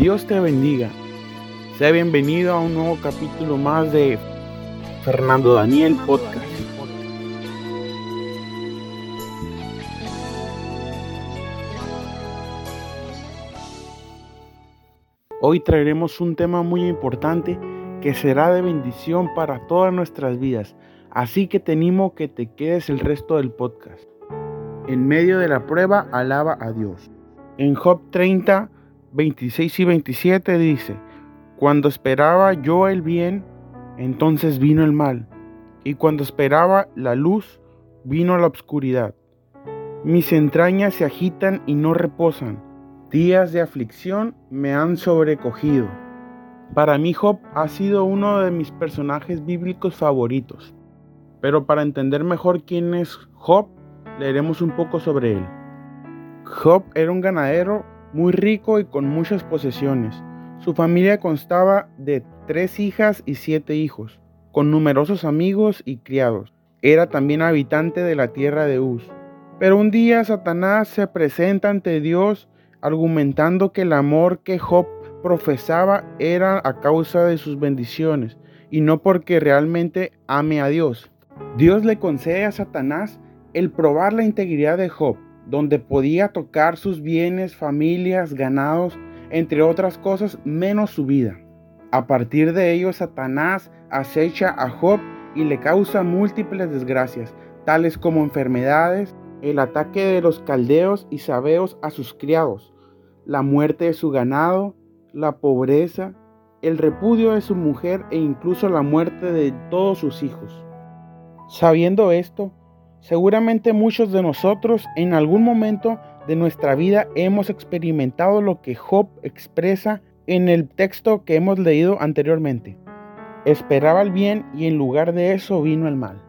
Dios te bendiga. Sea bienvenido a un nuevo capítulo más de Fernando Daniel Podcast. Hoy traeremos un tema muy importante que será de bendición para todas nuestras vidas. Así que te animo que te quedes el resto del podcast. En medio de la prueba, alaba a Dios. En Job 30, 26 y 27 dice, Cuando esperaba yo el bien, entonces vino el mal, y cuando esperaba la luz, vino la oscuridad. Mis entrañas se agitan y no reposan, días de aflicción me han sobrecogido. Para mí Job ha sido uno de mis personajes bíblicos favoritos, pero para entender mejor quién es Job, leeremos un poco sobre él. Job era un ganadero muy rico y con muchas posesiones. Su familia constaba de tres hijas y siete hijos, con numerosos amigos y criados. Era también habitante de la tierra de Uz. Pero un día Satanás se presenta ante Dios argumentando que el amor que Job profesaba era a causa de sus bendiciones y no porque realmente ame a Dios. Dios le concede a Satanás el probar la integridad de Job donde podía tocar sus bienes, familias, ganados, entre otras cosas, menos su vida. A partir de ello, Satanás acecha a Job y le causa múltiples desgracias, tales como enfermedades, el ataque de los caldeos y sabeos a sus criados, la muerte de su ganado, la pobreza, el repudio de su mujer e incluso la muerte de todos sus hijos. Sabiendo esto, Seguramente muchos de nosotros en algún momento de nuestra vida hemos experimentado lo que Job expresa en el texto que hemos leído anteriormente. Esperaba el bien y en lugar de eso vino el mal.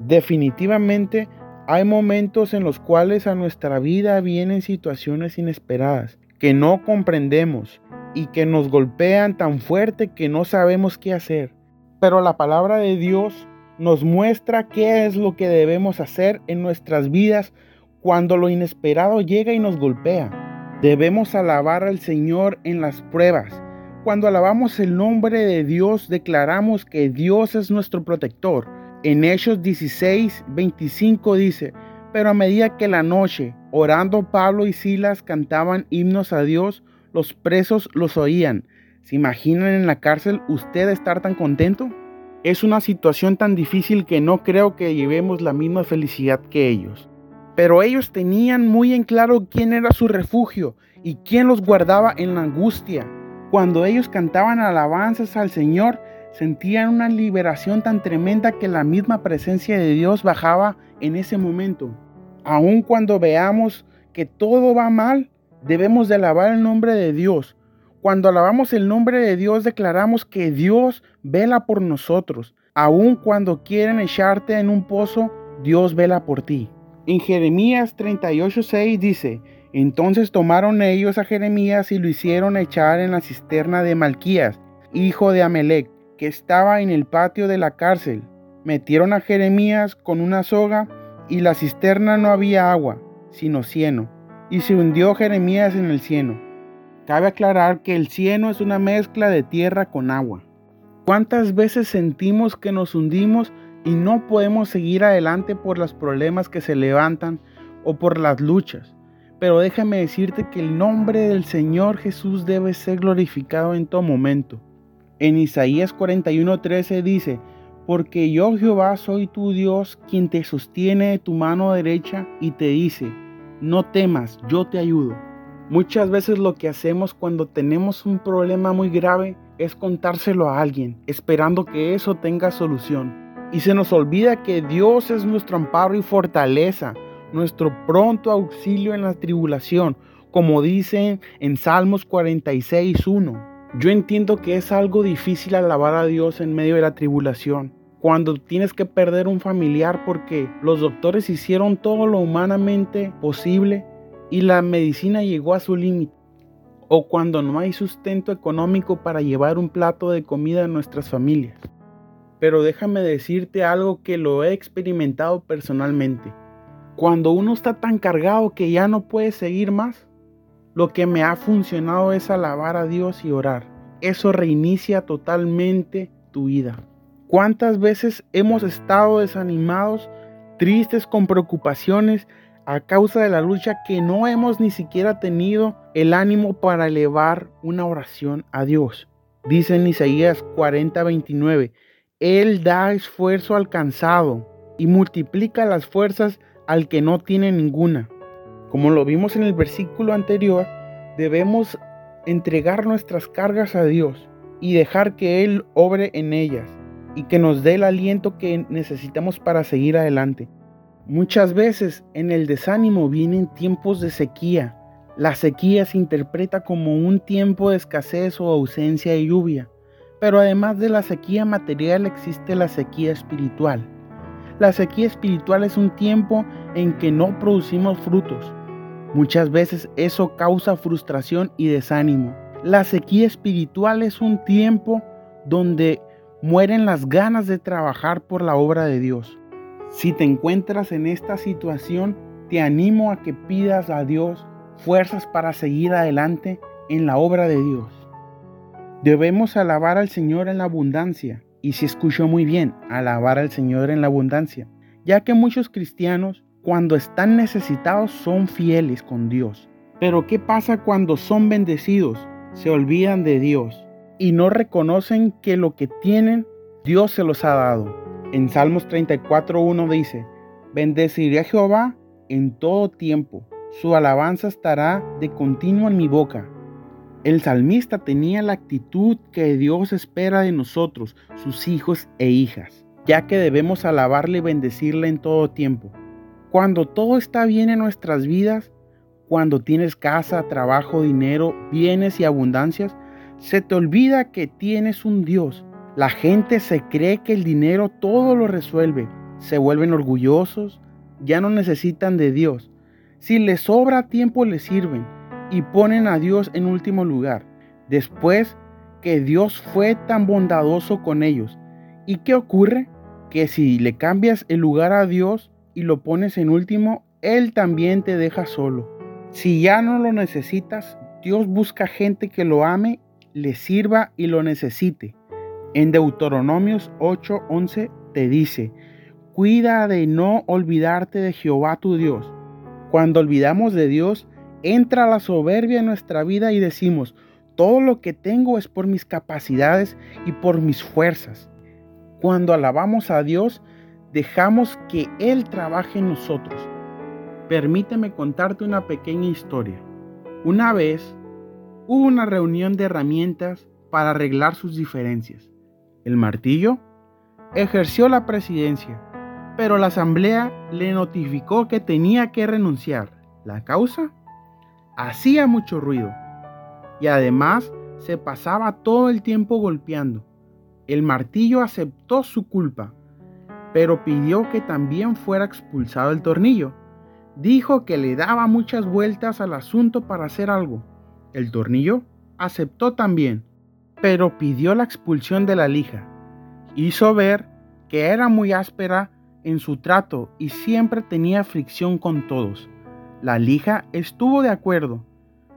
Definitivamente hay momentos en los cuales a nuestra vida vienen situaciones inesperadas que no comprendemos y que nos golpean tan fuerte que no sabemos qué hacer. Pero la palabra de Dios nos muestra qué es lo que debemos hacer en nuestras vidas cuando lo inesperado llega y nos golpea. Debemos alabar al Señor en las pruebas. Cuando alabamos el nombre de Dios, declaramos que Dios es nuestro protector. En Hechos 16, 25 dice, pero a medida que la noche, orando Pablo y Silas cantaban himnos a Dios, los presos los oían. ¿Se imaginan en la cárcel usted estar tan contento? Es una situación tan difícil que no creo que llevemos la misma felicidad que ellos. Pero ellos tenían muy en claro quién era su refugio y quién los guardaba en la angustia. Cuando ellos cantaban alabanzas al Señor, sentían una liberación tan tremenda que la misma presencia de Dios bajaba en ese momento. Aun cuando veamos que todo va mal, debemos de alabar el nombre de Dios, cuando alabamos el nombre de Dios, declaramos que Dios vela por nosotros. Aun cuando quieren echarte en un pozo, Dios vela por ti. En Jeremías 38:6 dice, entonces tomaron ellos a Jeremías y lo hicieron echar en la cisterna de Malquías, hijo de Amelec, que estaba en el patio de la cárcel. Metieron a Jeremías con una soga y la cisterna no había agua, sino cieno, y se hundió Jeremías en el cieno. Cabe aclarar que el cieno es una mezcla de tierra con agua. ¿Cuántas veces sentimos que nos hundimos y no podemos seguir adelante por los problemas que se levantan o por las luchas? Pero déjame decirte que el nombre del Señor Jesús debe ser glorificado en todo momento. En Isaías 41:13 dice, porque yo Jehová soy tu Dios quien te sostiene de tu mano derecha y te dice, no temas, yo te ayudo. Muchas veces lo que hacemos cuando tenemos un problema muy grave es contárselo a alguien, esperando que eso tenga solución. Y se nos olvida que Dios es nuestro amparo y fortaleza, nuestro pronto auxilio en la tribulación, como dicen en Salmos 46.1. Yo entiendo que es algo difícil alabar a Dios en medio de la tribulación, cuando tienes que perder un familiar porque los doctores hicieron todo lo humanamente posible y la medicina llegó a su límite, o cuando no hay sustento económico para llevar un plato de comida a nuestras familias. Pero déjame decirte algo que lo he experimentado personalmente. Cuando uno está tan cargado que ya no puede seguir más, lo que me ha funcionado es alabar a Dios y orar. Eso reinicia totalmente tu vida. ¿Cuántas veces hemos estado desanimados, tristes, con preocupaciones a causa de la lucha que no hemos ni siquiera tenido el ánimo para elevar una oración a Dios? Dice en Isaías 40:29, Él da esfuerzo al cansado y multiplica las fuerzas al que no tiene ninguna. Como lo vimos en el versículo anterior, debemos entregar nuestras cargas a Dios y dejar que Él obre en ellas y que nos dé el aliento que necesitamos para seguir adelante. Muchas veces en el desánimo vienen tiempos de sequía. La sequía se interpreta como un tiempo de escasez o ausencia de lluvia. Pero además de la sequía material existe la sequía espiritual. La sequía espiritual es un tiempo en que no producimos frutos. Muchas veces eso causa frustración y desánimo. La sequía espiritual es un tiempo donde mueren las ganas de trabajar por la obra de Dios. Si te encuentras en esta situación, te animo a que pidas a Dios fuerzas para seguir adelante en la obra de Dios. Debemos alabar al Señor en la abundancia y si escuchó muy bien, alabar al Señor en la abundancia, ya que muchos cristianos cuando están necesitados son fieles con Dios. Pero ¿qué pasa cuando son bendecidos? Se olvidan de Dios y no reconocen que lo que tienen Dios se los ha dado. En Salmos 34.1 dice, Bendeciré a Jehová en todo tiempo, su alabanza estará de continuo en mi boca. El salmista tenía la actitud que Dios espera de nosotros, sus hijos e hijas, ya que debemos alabarle y bendecirle en todo tiempo. Cuando todo está bien en nuestras vidas, cuando tienes casa, trabajo, dinero, bienes y abundancias, se te olvida que tienes un Dios. La gente se cree que el dinero todo lo resuelve. Se vuelven orgullosos, ya no necesitan de Dios. Si les sobra tiempo, les sirven y ponen a Dios en último lugar, después que Dios fue tan bondadoso con ellos. ¿Y qué ocurre? Que si le cambias el lugar a Dios y lo pones en último, Él también te deja solo. Si ya no lo necesitas, Dios busca gente que lo ame, le sirva y lo necesite. En Deuteronomios 8:11 te dice, cuida de no olvidarte de Jehová tu Dios. Cuando olvidamos de Dios, entra la soberbia en nuestra vida y decimos, todo lo que tengo es por mis capacidades y por mis fuerzas. Cuando alabamos a Dios, dejamos que Él trabaje en nosotros. Permíteme contarte una pequeña historia. Una vez hubo una reunión de herramientas para arreglar sus diferencias. El martillo ejerció la presidencia, pero la asamblea le notificó que tenía que renunciar. ¿La causa? hacía mucho ruido y además se pasaba todo el tiempo golpeando. El martillo aceptó su culpa, pero pidió que también fuera expulsado el tornillo. Dijo que le daba muchas vueltas al asunto para hacer algo. El tornillo aceptó también, pero pidió la expulsión de la lija. Hizo ver que era muy áspera en su trato y siempre tenía fricción con todos. La lija estuvo de acuerdo,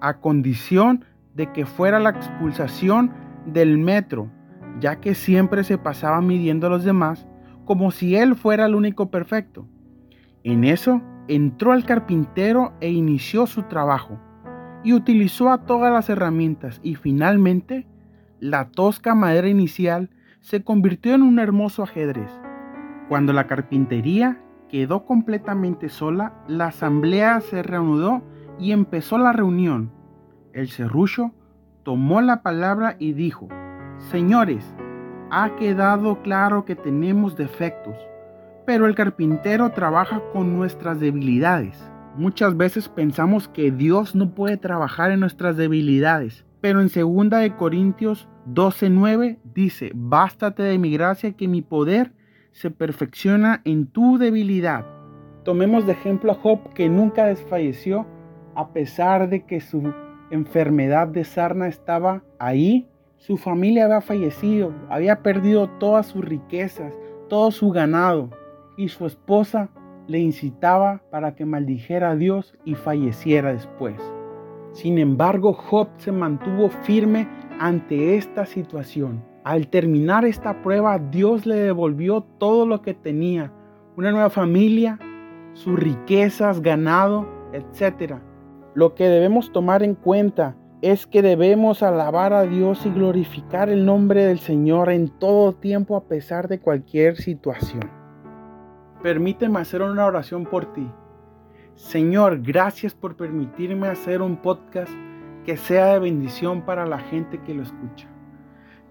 a condición de que fuera la expulsación del metro, ya que siempre se pasaba midiendo a los demás como si él fuera el único perfecto. En eso entró el carpintero e inició su trabajo, y utilizó a todas las herramientas y finalmente la tosca madera inicial se convirtió en un hermoso ajedrez. Cuando la carpintería quedó completamente sola, la asamblea se reanudó y empezó la reunión. El serrucho tomó la palabra y dijo, Señores, ha quedado claro que tenemos defectos, pero el carpintero trabaja con nuestras debilidades. Muchas veces pensamos que Dios no puede trabajar en nuestras debilidades, pero en 2 de Corintios 12:9 dice, "Bástate de mi gracia que mi poder se perfecciona en tu debilidad. Tomemos de ejemplo a Job que nunca desfalleció a pesar de que su enfermedad de sarna estaba ahí. Su familia había fallecido, había perdido todas sus riquezas, todo su ganado y su esposa le incitaba para que maldijera a Dios y falleciera después. Sin embargo, Job se mantuvo firme ante esta situación. Al terminar esta prueba, Dios le devolvió todo lo que tenía, una nueva familia, sus riquezas, ganado, etc. Lo que debemos tomar en cuenta es que debemos alabar a Dios y glorificar el nombre del Señor en todo tiempo a pesar de cualquier situación. Permíteme hacer una oración por ti. Señor, gracias por permitirme hacer un podcast que sea de bendición para la gente que lo escucha.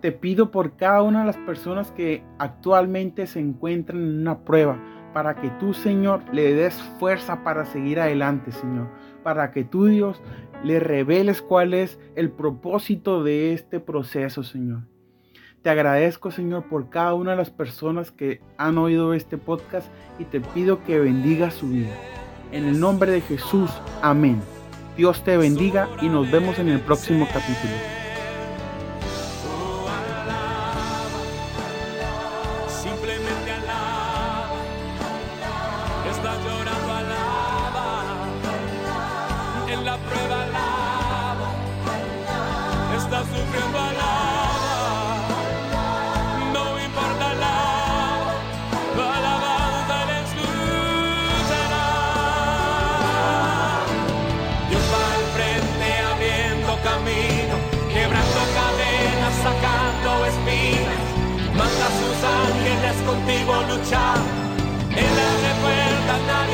Te pido por cada una de las personas que actualmente se encuentran en una prueba, para que tú, Señor, le des fuerza para seguir adelante, Señor. Para que tú, Dios, le reveles cuál es el propósito de este proceso, Señor. Te agradezco, Señor, por cada una de las personas que han oído este podcast y te pido que bendiga su vida. En el nombre de Jesús, amén. Dios te bendiga y nos vemos en el próximo capítulo.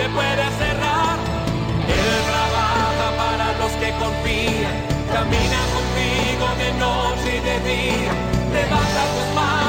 nadie puede cerrar. Él trabaja para los que confían, camina contigo de noche y de día, levanta tus manos.